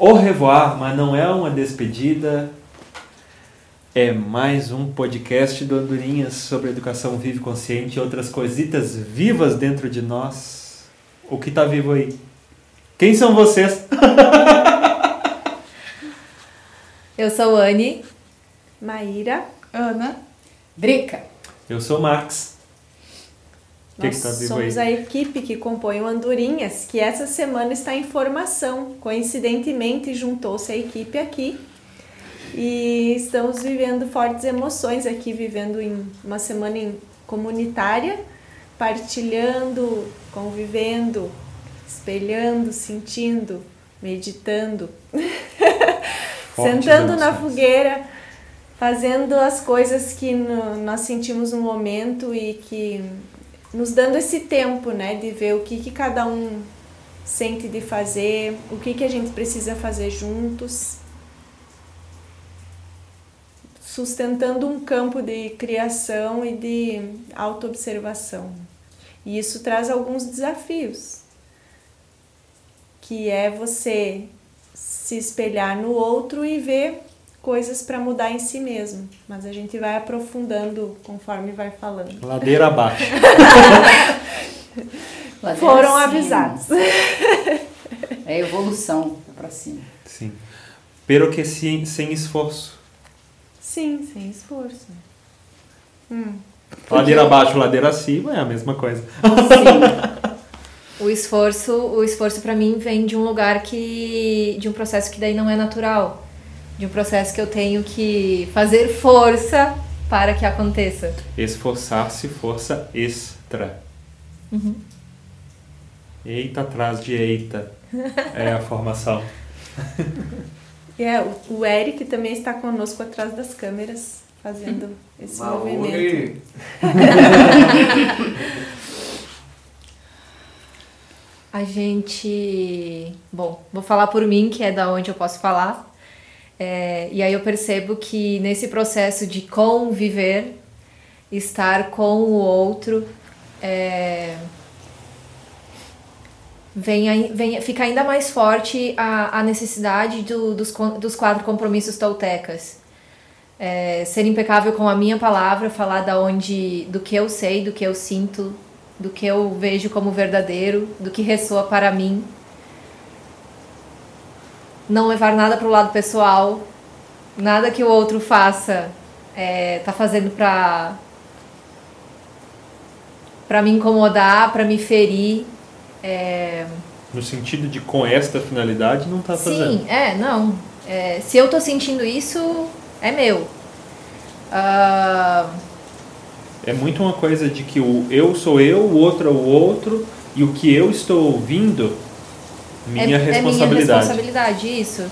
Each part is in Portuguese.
au revoir, mas não é uma despedida. É mais um podcast do Andorinhas sobre educação viva e consciente e outras coisitas vivas dentro de nós. O que está vivo aí? Quem são vocês? Eu sou Anne. Maíra. Ana. Drica. Eu sou Max. Que Nós que tá somos aí? a equipe que compõe o Andorinhas, que essa semana está em formação. Coincidentemente, juntou-se a equipe aqui e estamos vivendo fortes emoções aqui, vivendo em uma semana em comunitária, partilhando, convivendo, espelhando, sentindo, meditando, sentando na fogueira, fazendo as coisas que no, nós sentimos no momento e que nos dando esse tempo, né, de ver o que, que cada um sente de fazer, o que, que a gente precisa fazer juntos, sustentando um campo de criação e de autoobservação. E isso traz alguns desafios, que é você se espelhar no outro e ver coisas para mudar em si mesmo, mas a gente vai aprofundando conforme vai falando. Ladeira abaixo. Ladeira Foram avisados. É evolução para cima. Sim. Pero que sem, sem esforço. Sim, sem esforço. Hum. Ladeira abaixo, ladeira acima é a mesma coisa. Sim. o esforço, o esforço para mim vem de um lugar que de um processo que daí não é natural de um processo que eu tenho que fazer força para que aconteça. Esforçar-se, força extra. Uhum. Eita atrás de eita. É a formação. É, o Eric também está conosco atrás das câmeras, fazendo esse Maui. movimento. A gente. Bom, vou falar por mim, que é da onde eu posso falar. É, e aí eu percebo que nesse processo de conviver, estar com o outro, é, vem, vem, fica ainda mais forte a, a necessidade do, dos, dos quatro compromissos toltecas. É, ser impecável com a minha palavra, falar da onde, do que eu sei, do que eu sinto, do que eu vejo como verdadeiro, do que ressoa para mim não levar nada para o lado pessoal, nada que o outro faça é, tá fazendo para para me incomodar, para me ferir. É... No sentido de com esta finalidade não tá fazendo. Sim, é, não. É, se eu tô sentindo isso, é meu. Uh... É muito uma coisa de que o eu sou eu, o outro é o outro, e o que eu estou ouvindo minha é, responsabilidade. É minha responsabilidade, isso.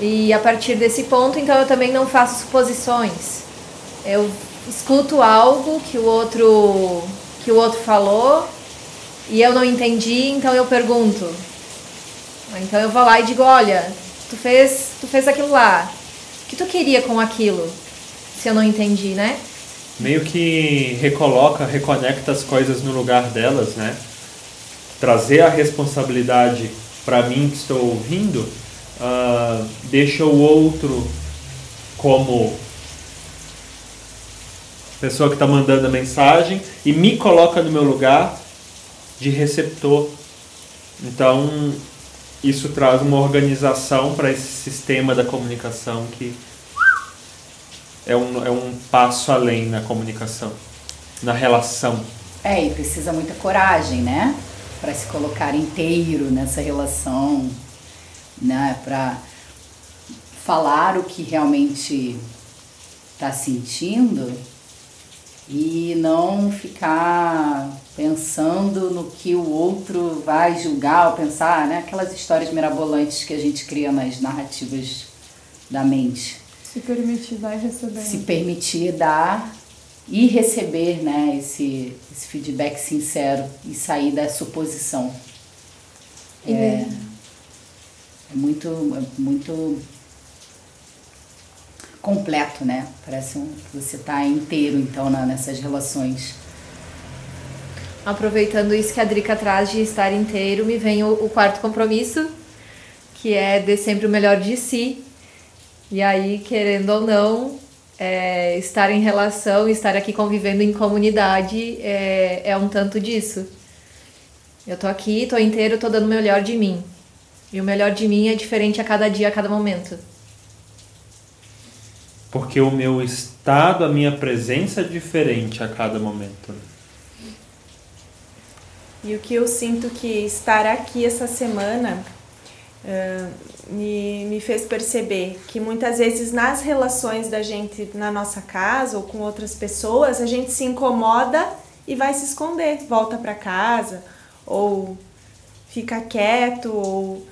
E a partir desse ponto, então eu também não faço suposições. Eu escuto algo que o outro que o outro falou e eu não entendi, então eu pergunto. Então eu vou lá e digo, olha, tu fez, tu fez aquilo lá. O que tu queria com aquilo? Se eu não entendi, né? Meio que recoloca, reconecta as coisas no lugar delas, né? Trazer a responsabilidade para mim que estou ouvindo, uh, deixa o outro como pessoa que está mandando a mensagem e me coloca no meu lugar de receptor. Então, isso traz uma organização para esse sistema da comunicação que é um, é um passo além na comunicação, na relação. É, e precisa muita coragem, né? Para se colocar inteiro nessa relação, né, para falar o que realmente está sentindo e não ficar pensando no que o outro vai julgar ou pensar, né, aquelas histórias mirabolantes que a gente cria nas narrativas da mente. Se permitir dar e receber. Se permitir dar e receber né, esse, esse feedback sincero e sair da suposição. É, é muito, é muito completo, né? Parece um, que você está inteiro, então, na, nessas relações. Aproveitando isso que a Drica traz de estar inteiro, me vem o, o quarto compromisso, que é de sempre o melhor de si. E aí, querendo ou não, é, estar em relação, estar aqui convivendo em comunidade é, é um tanto disso. Eu tô aqui, tô inteiro, tô dando o melhor de mim. E o melhor de mim é diferente a cada dia, a cada momento. Porque o meu estado, a minha presença é diferente a cada momento. E o que eu sinto que estar aqui essa semana me, me fez perceber que muitas vezes nas relações da gente na nossa casa ou com outras pessoas, a gente se incomoda e vai se esconder, volta para casa ou fica quieto ou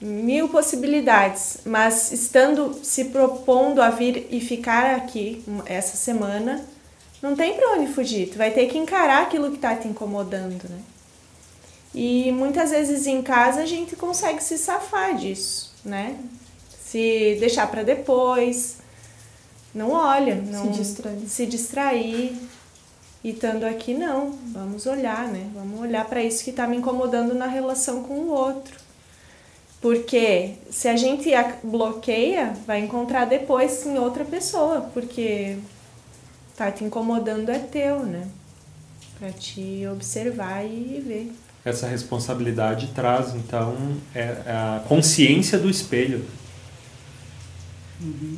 mil possibilidades, mas estando se propondo a vir e ficar aqui essa semana, não tem para onde fugir. Tu vai ter que encarar aquilo que está te incomodando, né? E muitas vezes em casa a gente consegue se safar disso, né? Se deixar para depois, não olha, não se distrair. se distrair. E estando aqui não, vamos olhar, né? Vamos olhar para isso que está me incomodando na relação com o outro. Porque se a gente bloqueia, vai encontrar depois em outra pessoa, porque tá te incomodando é teu, né? Para te observar e ver. Essa responsabilidade traz, então, é, é a consciência do espelho. Uhum.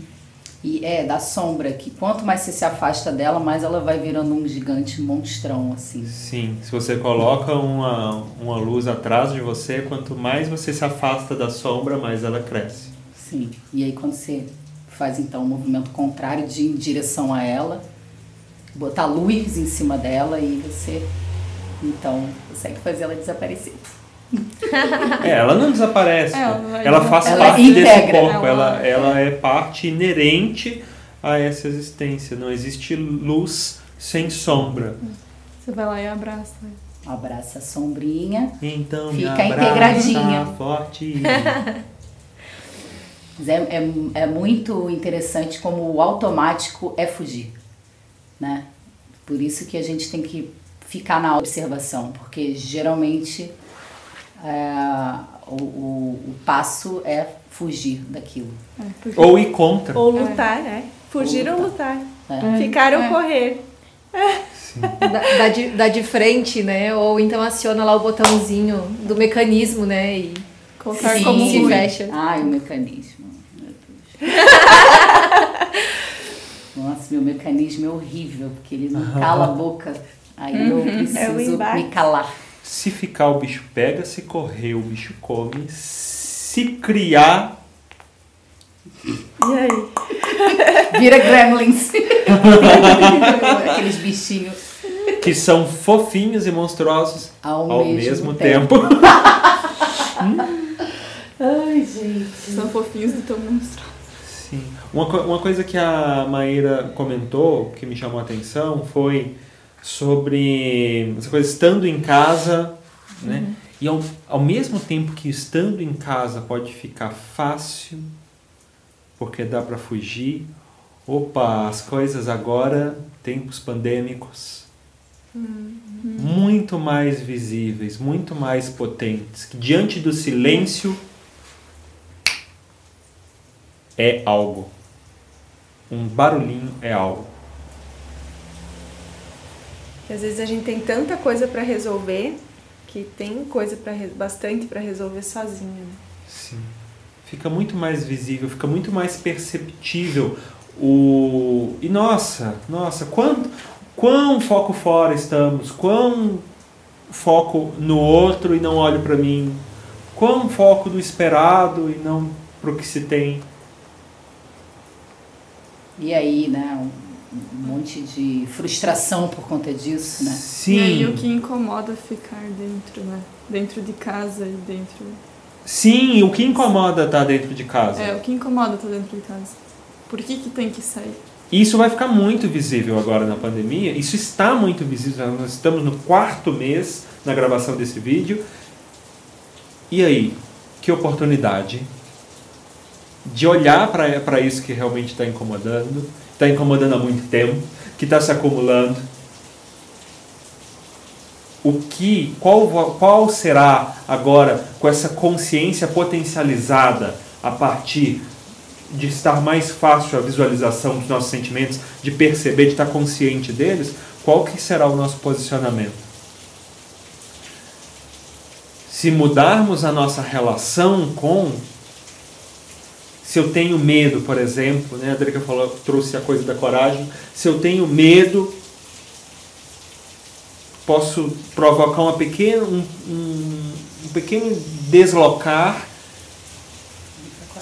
E é da sombra, que quanto mais você se afasta dela, mais ela vai virando um gigante monstrão, assim. Sim, se você coloca uma, uma luz atrás de você, quanto mais você se afasta da sombra, mais ela cresce. Sim, e aí quando você faz então um movimento contrário de em direção a ela, botar luz em cima dela e você então consegue fazer ela desaparecer. É, ela não desaparece. É, ela, ela, faz ela parte integra. desse corpo. Ela, ela, ela é parte inerente a essa existência. Não existe luz sem sombra. Você vai lá e abraça. Abraça a sombrinha. Então, fica integradinha. Forte. é, é, é muito interessante como o automático é fugir, né? Por isso que a gente tem que ficar na observação, porque geralmente é, o, o, o, passo é fugir daquilo. É, fugir. Ou ir contra. Ou lutar, né? Fugir ou lutar. Ou lutar. É. Ficar ou é. correr. Dá, dá, de, dá de frente, né? Ou então aciona lá o botãozinho do mecanismo, né? E colocar Sim. como se fecha. Ai, o mecanismo. Nossa, meu mecanismo é horrível, porque ele não cala a boca. Aí eu uhum. preciso é me calar. Se ficar, o bicho pega. Se correr, o bicho come. Se criar. E aí? Vira gremlins. Aqueles bichinhos. Que são fofinhos e monstruosos ao, ao mesmo, mesmo, tempo. tempo. Ai, gente. São fofinhos e tão monstruosos. Sim. Uma, uma coisa que a Maíra comentou, que me chamou a atenção, foi sobre essa coisa estando em casa, né? Uhum. E ao, ao mesmo tempo que estando em casa pode ficar fácil, porque dá para fugir. Opa, as coisas agora, tempos pandêmicos, uhum. muito mais visíveis, muito mais potentes. Que diante do silêncio é algo. Um barulhinho é algo. E às vezes a gente tem tanta coisa para resolver que tem coisa para bastante para resolver sozinho. Né? Sim. Fica muito mais visível, fica muito mais perceptível o e nossa, nossa, quanto quão foco fora estamos, quão foco no outro e não olho para mim, quão foco do esperado e não para o que se tem. E aí, né, um monte de frustração por conta disso, né? Sim. E aí o que incomoda ficar dentro, né? Dentro de casa e dentro. Sim, o que incomoda estar tá dentro de casa. É, o que incomoda estar tá dentro de casa. Por que, que tem que sair? Isso vai ficar muito visível agora na pandemia. Isso está muito visível. Nós estamos no quarto mês na gravação desse vídeo. E aí, que oportunidade de olhar para isso que realmente está incomodando está incomodando há muito tempo, que está se acumulando. o que, qual, qual será agora com essa consciência potencializada a partir de estar mais fácil a visualização dos nossos sentimentos, de perceber, de estar consciente deles, qual que será o nosso posicionamento? Se mudarmos a nossa relação com se eu tenho medo, por exemplo, né, a Drica falou, trouxe a coisa da coragem, se eu tenho medo posso provocar uma pequena, um, um, um pequeno deslocar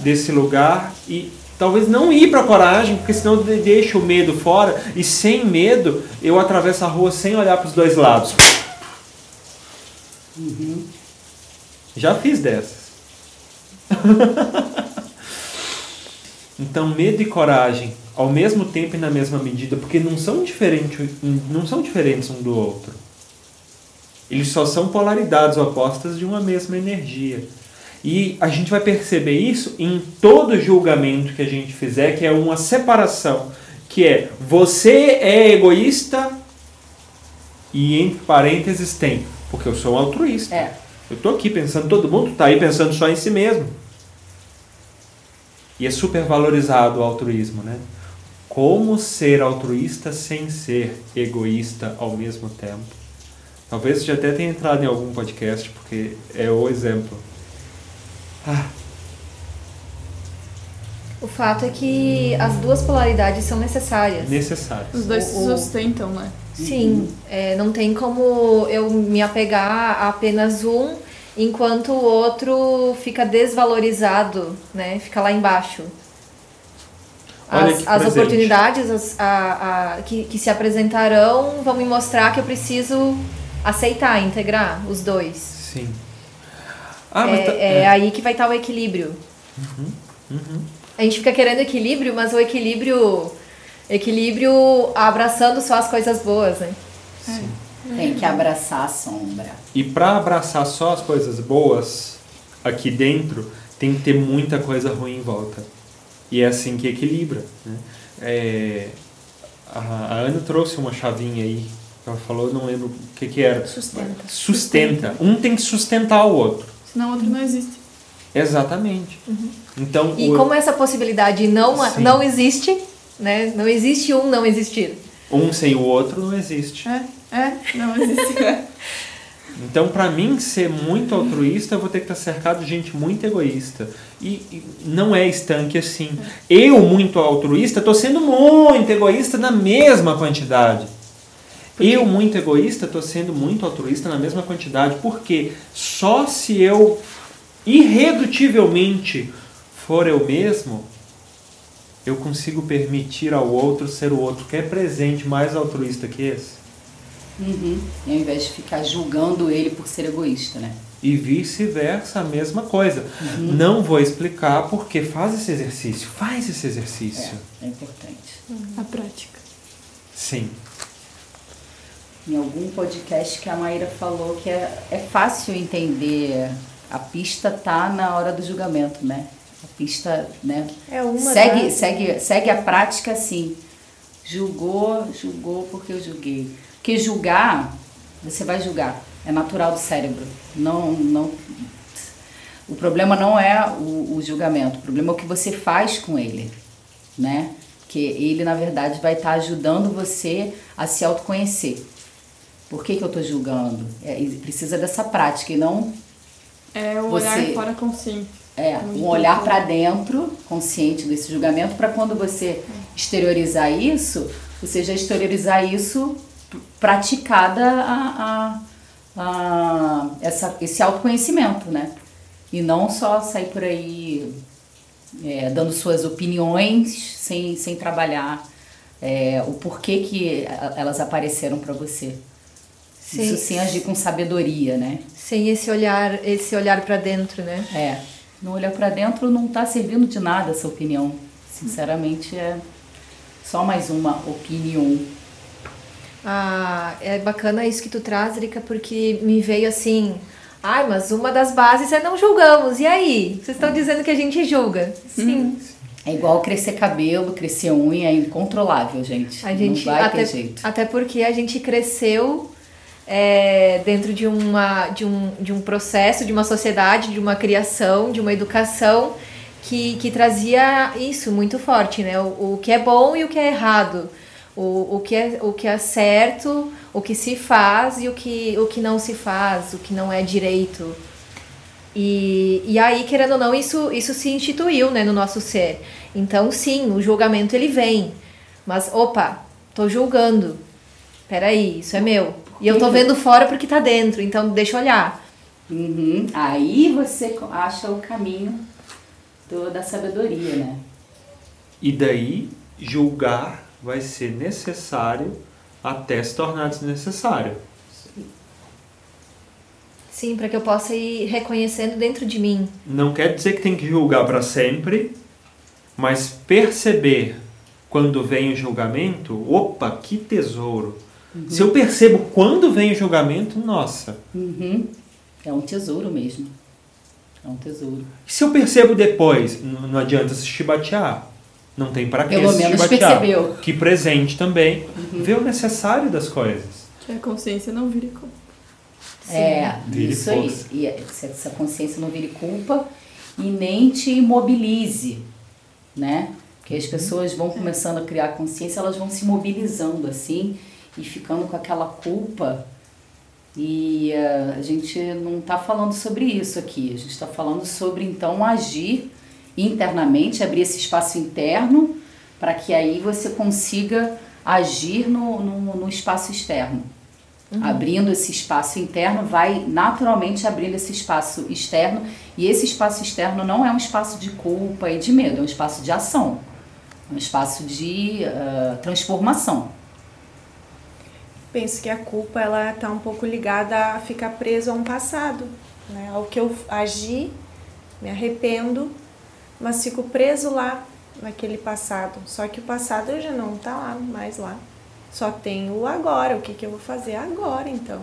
desse lugar e talvez não ir para a coragem, porque senão deixa o medo fora e sem medo eu atravesso a rua sem olhar para os dois lados. Uhum. Já fiz dessas. então medo e coragem ao mesmo tempo e na mesma medida, porque não são diferentes, não são diferentes um do outro. Eles só são polaridades opostas de uma mesma energia. E a gente vai perceber isso em todo julgamento que a gente fizer, que é uma separação, que é você é egoísta e entre parênteses tem, porque eu sou um altruísta. É. Eu estou aqui pensando, todo mundo está aí pensando só em si mesmo. E é super valorizado o altruísmo, né? Como ser altruísta sem ser egoísta ao mesmo tempo? Talvez já até tenha entrado em algum podcast, porque é o exemplo. Ah. O fato é que as duas polaridades são necessárias. Necessárias. Os dois se sustentam, né? Sim, é, não tem como eu me apegar a apenas um enquanto o outro fica desvalorizado, né? Fica lá embaixo. As, as oportunidades as, a, a, que, que se apresentarão vão me mostrar que eu preciso aceitar, integrar os dois. Sim. Ah, é, tá, é, é, aí que vai estar o equilíbrio. Uhum, uhum. A gente fica querendo equilíbrio, mas o equilíbrio. Equilíbrio abraçando só as coisas boas, né? Sim. Tem que abraçar a sombra. E para abraçar só as coisas boas aqui dentro, tem que ter muita coisa ruim em volta. E é assim que equilibra. Né? É, a, a Ana trouxe uma chavinha aí ela falou, não lembro o que, que era. Sustenta. Sustenta. Um tem que sustentar o outro. Senão o outro não existe. Exatamente. Uhum. Então, e o... como essa possibilidade não, não existe, né? Não existe um não existir. Um sem o outro não existe. É, é, não existe. Então, para mim ser muito altruísta, eu vou ter que estar cercado de gente muito egoísta. E, e não é estanque assim. É. Eu, muito altruísta, estou sendo muito egoísta na mesma quantidade. Eu, muito egoísta, estou sendo muito altruísta na mesma quantidade, porque só se eu irredutivelmente for eu mesmo, eu consigo permitir ao outro ser o outro. Quer presente mais altruísta que esse? Uhum. E ao invés de ficar julgando ele por ser egoísta, né? E vice-versa, a mesma coisa. Uhum. Não vou explicar porque faz esse exercício. Faz esse exercício. É, é importante. Uhum. A prática. Sim em algum podcast que a Maíra falou que é, é fácil entender. A pista tá na hora do julgamento, né? A pista, né? É uma segue, segue, segue a prática assim. Julgou, julgou porque eu julguei. Porque julgar, você vai julgar. É natural do cérebro. Não, não. O problema não é o, o julgamento. O problema é o que você faz com ele, né? Que ele na verdade vai estar tá ajudando você a se autoconhecer. Por que, que eu estou julgando? É, precisa dessa prática e não. É o você, olhar fora consciente. É, um olhar para dentro, consciente desse julgamento, para quando você exteriorizar isso, você já exteriorizar isso praticada a, a, a essa, esse autoconhecimento, né? E não só sair por aí é, dando suas opiniões sem, sem trabalhar é, o porquê que elas apareceram para você. Sim. Isso sem agir com sabedoria, né? Sem esse olhar, esse olhar para dentro, né? É. Não olhar para dentro não está servindo de nada essa opinião. Sinceramente, é só mais uma opinião. Ah, é bacana isso que tu traz, Rica, porque me veio assim. Ai, mas uma das bases é não julgamos. E aí? Vocês estão dizendo que a gente julga? Sim. É igual crescer cabelo, crescer unha, é incontrolável, gente. A gente não vai até, ter jeito. Até porque a gente cresceu é, dentro de, uma, de, um, de um processo, de uma sociedade, de uma criação, de uma educação que, que trazia isso muito forte, né? O, o que é bom e o que é errado, o, o, que é, o que é certo, o que se faz e o que, o que não se faz, o que não é direito. E, e aí, querendo ou não, isso, isso se instituiu né, no nosso ser. Então, sim, o julgamento ele vem. Mas, opa, tô julgando. Peraí, isso é meu. E eu tô vendo fora porque tá dentro, então deixa eu olhar. Uhum. Aí você acha o caminho do, da sabedoria, né? E daí, julgar vai ser necessário até se tornar desnecessário. Sim, para que eu possa ir reconhecendo dentro de mim. Não quer dizer que tem que julgar para sempre, mas perceber quando vem o julgamento, opa, que tesouro. Uhum. Se eu percebo quando vem o julgamento, nossa. Uhum. É um tesouro mesmo. É um tesouro. E se eu percebo depois, não adianta se chibatear. Não tem para que Pelo se menos percebeu. Que presente também. Uhum. Vê o necessário das coisas. Que a consciência não vire culpa. É, vire isso força. aí. E essa consciência não vire culpa e nem te imobilize, né? Porque as pessoas vão começando a criar consciência, elas vão se mobilizando assim e ficando com aquela culpa. E uh, a gente não está falando sobre isso aqui, a gente está falando sobre então agir internamente, abrir esse espaço interno para que aí você consiga agir no, no, no espaço externo. Uhum. Abrindo esse espaço interno, vai naturalmente abrindo esse espaço externo, e esse espaço externo não é um espaço de culpa e de medo, é um espaço de ação, é um espaço de uh, transformação penso que a culpa ela está um pouco ligada a ficar preso a um passado, né? Ao que eu agi, me arrependo, mas fico preso lá naquele passado. Só que o passado já não está lá mais lá. Só tem o agora. O que, que eu vou fazer agora, então?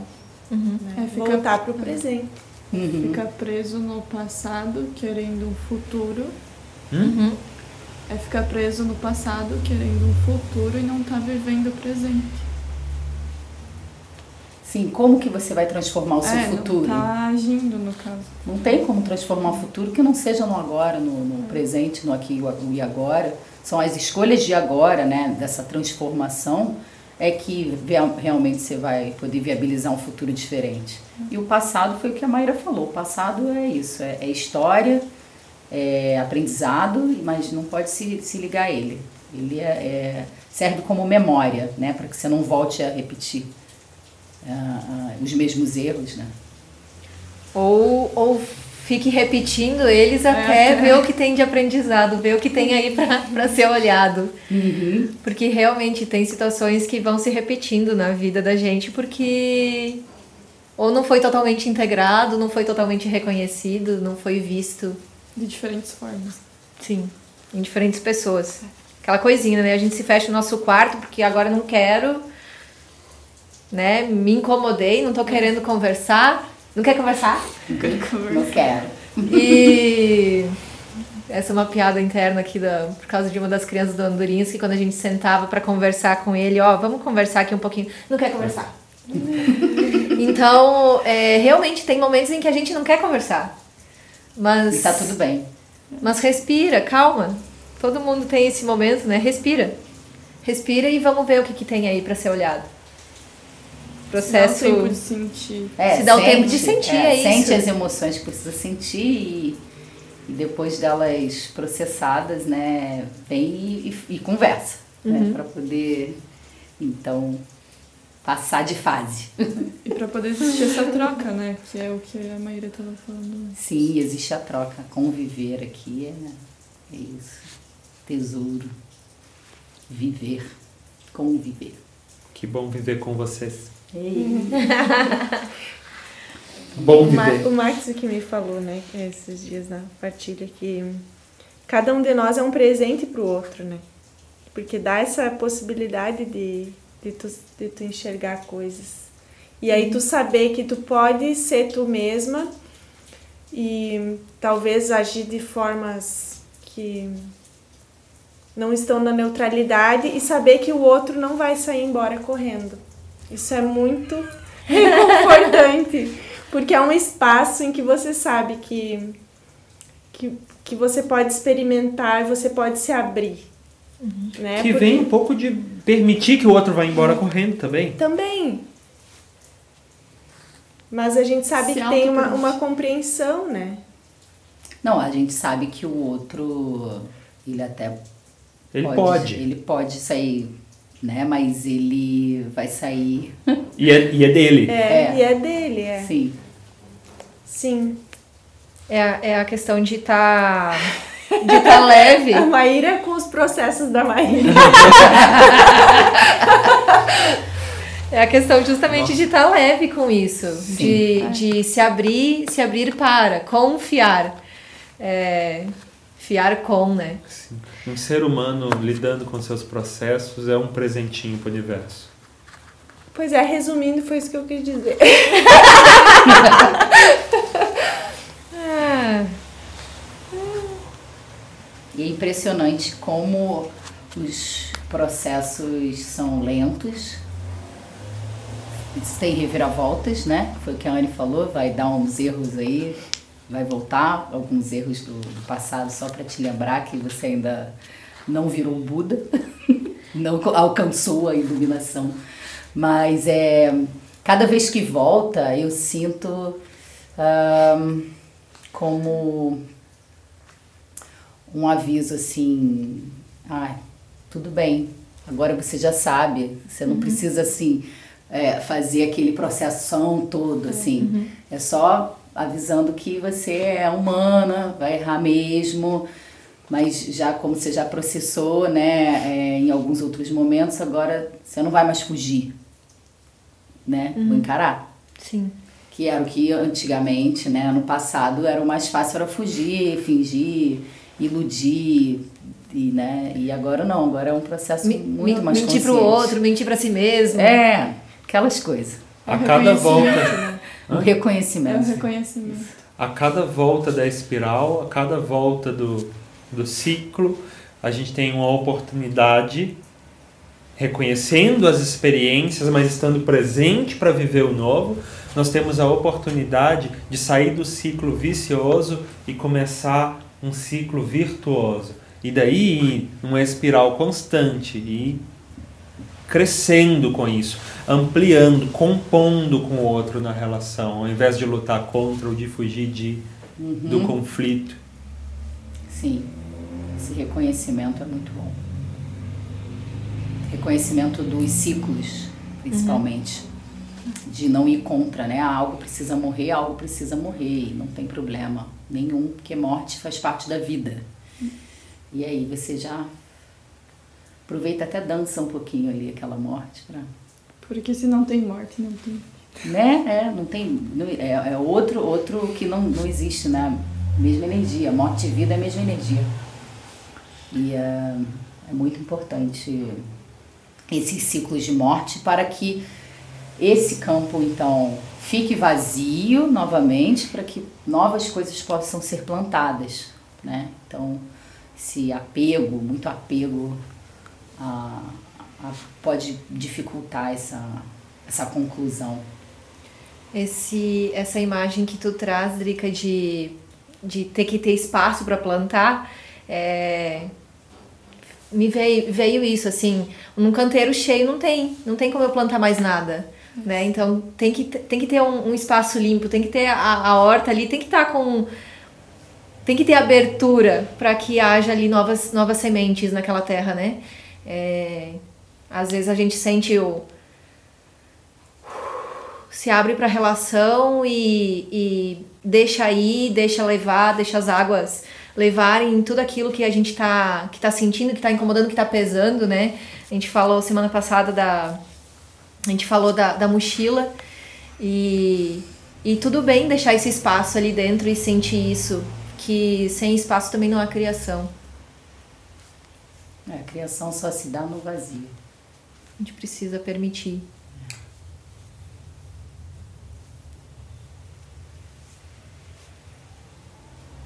Uhum. Né? É, Voltar para o presente. Uhum. Ficar preso no passado, querendo um futuro. Uhum. É ficar preso no passado, querendo um futuro e não estar tá vivendo o presente. Sim, como que você vai transformar o seu é, futuro? Não tá agindo, no caso. Não tem como transformar o futuro que não seja no agora, no, no é. presente, no aqui e agora. São as escolhas de agora, né, dessa transformação, é que realmente você vai poder viabilizar um futuro diferente. E o passado foi o que a Mayra falou. O passado é isso, é, é história, é aprendizado, mas não pode se, se ligar a ele. Ele é, é serve como memória, né, para que você não volte a repetir uh, os mesmos erros, né? Ou, ou fique repetindo eles até é, ver o que tem de aprendizado, ver o que tem aí para ser olhado. Uhum. Porque realmente tem situações que vão se repetindo na vida da gente porque ou não foi totalmente integrado, não foi totalmente reconhecido, não foi visto. De diferentes formas. Sim, em diferentes pessoas. Aquela coisinha, né? A gente se fecha no nosso quarto porque agora não quero né? Me incomodei, não tô querendo conversar. Não quer conversar? Não quero conversar. Não quero. E essa é uma piada interna aqui da, por causa de uma das crianças do Andorinhas que quando a gente sentava para conversar com ele, ó, vamos conversar aqui um pouquinho. Não quer conversar. então, é, realmente tem momentos em que a gente não quer conversar. Mas e tá tudo bem. Mas respira, calma. Todo mundo tem esse momento, né? Respira. Respira e vamos ver o que, que tem aí para ser olhado processo. Se dá o tempo de sentir. É, se dá sente, o tempo de sentir, é, é isso. Sente as emoções que precisa sentir e, e depois delas processadas, né, vem e, e, e conversa, né, uhum. né, para poder, então, passar de fase. E para poder existir essa troca, né, que é o que a Maíra estava falando. Sim, existe a troca. Conviver aqui é, é isso. Tesouro. Viver. Conviver. Que bom viver com vocês. Bom viver. O Marcos que me falou, né, esses dias na partilha, que cada um de nós é um presente para o outro, né? Porque dá essa possibilidade de, de, tu, de tu enxergar coisas. E aí tu saber que tu pode ser tu mesma e talvez agir de formas que não estão na neutralidade e saber que o outro não vai sair embora correndo. Isso é muito reconfortante. Porque é um espaço em que você sabe que, que, que você pode experimentar, você pode se abrir. Uhum. Né? Que Porque... vem um pouco de permitir que o outro vá embora uhum. correndo também. Também. Mas a gente sabe se que tem uma, uma compreensão, né? Não, a gente sabe que o outro, ele até ele pode, pode. Ele pode sair, né? Mas ele vai sair. E é, e é dele. É, é, e é dele, é. Sim. Sim. É, é a questão de estar. Tá, de estar tá leve. A Maíra com os processos da Maíra. É a questão justamente Nossa. de estar tá leve com isso, de, de se abrir, se abrir para, confiar. É, fiar com, né? Sim. Um ser humano lidando com seus processos é um presentinho para o universo. Pois é, resumindo, foi isso que eu quis dizer. Ah. E é impressionante como os processos são lentos. Tem reviravoltas, né? Foi o que a Anne falou, vai dar uns erros aí vai voltar alguns erros do, do passado só para te lembrar que você ainda não virou Buda, não alcançou a iluminação. Mas é, cada vez que volta, eu sinto como um aviso assim: ah, tudo bem, agora você já sabe, você não uhum. precisa assim. É, fazer aquele processo todo, assim. Uhum. É só avisando que você é humana, vai errar mesmo, mas já como você já processou, né, é, em alguns outros momentos, agora você não vai mais fugir, né? Uhum. Vou encarar. Sim. Que era o que antigamente, né, no passado, era o mais fácil era fugir, fingir, iludir, e, né, e agora não, agora é um processo muito mais mais Mentir para o outro, mentir para si mesmo. É, aquelas coisas. A cada volta o reconhecimento. É o reconhecimento. A cada volta da espiral, a cada volta do, do ciclo, a gente tem uma oportunidade reconhecendo as experiências, mas estando presente para viver o novo, nós temos a oportunidade de sair do ciclo vicioso e começar um ciclo virtuoso. E daí uma espiral constante e crescendo com isso ampliando, compondo com o outro na relação, ao invés de lutar contra ou de fugir de, uhum. do conflito. Sim, esse reconhecimento é muito bom. Reconhecimento dos ciclos, principalmente. Uhum. De não ir contra, né? Ah, algo precisa morrer, algo precisa morrer, não tem problema nenhum, porque morte faz parte da vida. E aí você já aproveita até dança um pouquinho ali aquela morte para porque se não tem morte, não tem. Né? É, não tem. Não, é, é outro, outro que não, não existe né? mesma energia. Morte e vida é a mesma energia. E é, é muito importante esses ciclos de morte para que esse campo, então, fique vazio novamente para que novas coisas possam ser plantadas, né? Então, esse apego, muito apego a, pode dificultar essa, essa conclusão. Esse, essa imagem que tu traz, Drica, de, de ter que ter espaço para plantar, é, me veio, veio isso, assim, num canteiro cheio não tem, não tem como eu plantar mais nada. Né? Então tem que, tem que ter um, um espaço limpo, tem que ter a, a horta ali, tem que estar tá com. Tem que ter abertura para que haja ali novas, novas sementes naquela terra, né? É, às vezes a gente sente o. Se abre para a relação e, e deixa ir, deixa levar, deixa as águas levarem tudo aquilo que a gente tá, que tá sentindo, que está incomodando, que está pesando, né? A gente falou semana passada da. A gente falou da, da mochila e, e tudo bem deixar esse espaço ali dentro e sentir isso, que sem espaço também não há criação. É, a criação só se dá no vazio. A gente precisa permitir.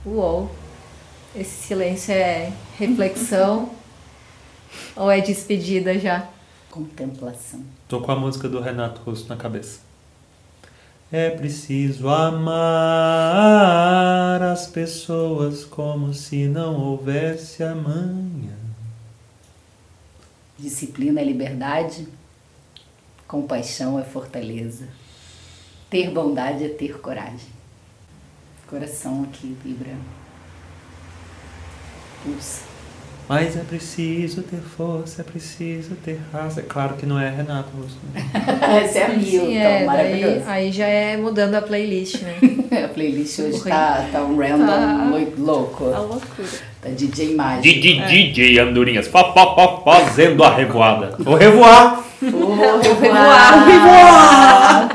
Uou! Esse silêncio é reflexão ou é despedida já? Contemplação. Tô com a música do Renato Russo na cabeça. É preciso amar as pessoas como se não houvesse amanhã. Disciplina é liberdade, compaixão é fortaleza. Ter bondade é ter coragem. Coração aqui vibra. Pulsa. Mas é preciso ter força, é preciso ter raça. É claro que não é Renato Russo. Essa é a Milton, Sim, é, maravilhoso. aí já é mudando a playlist, né? a playlist hoje tá, tá um random tá, louco. Tá loucura. Tá DJ mágico. DJ, é. DJ Andorinhas, fa, fa, fa, fazendo a revoada. Vou revoar! Vou revoar! revoar!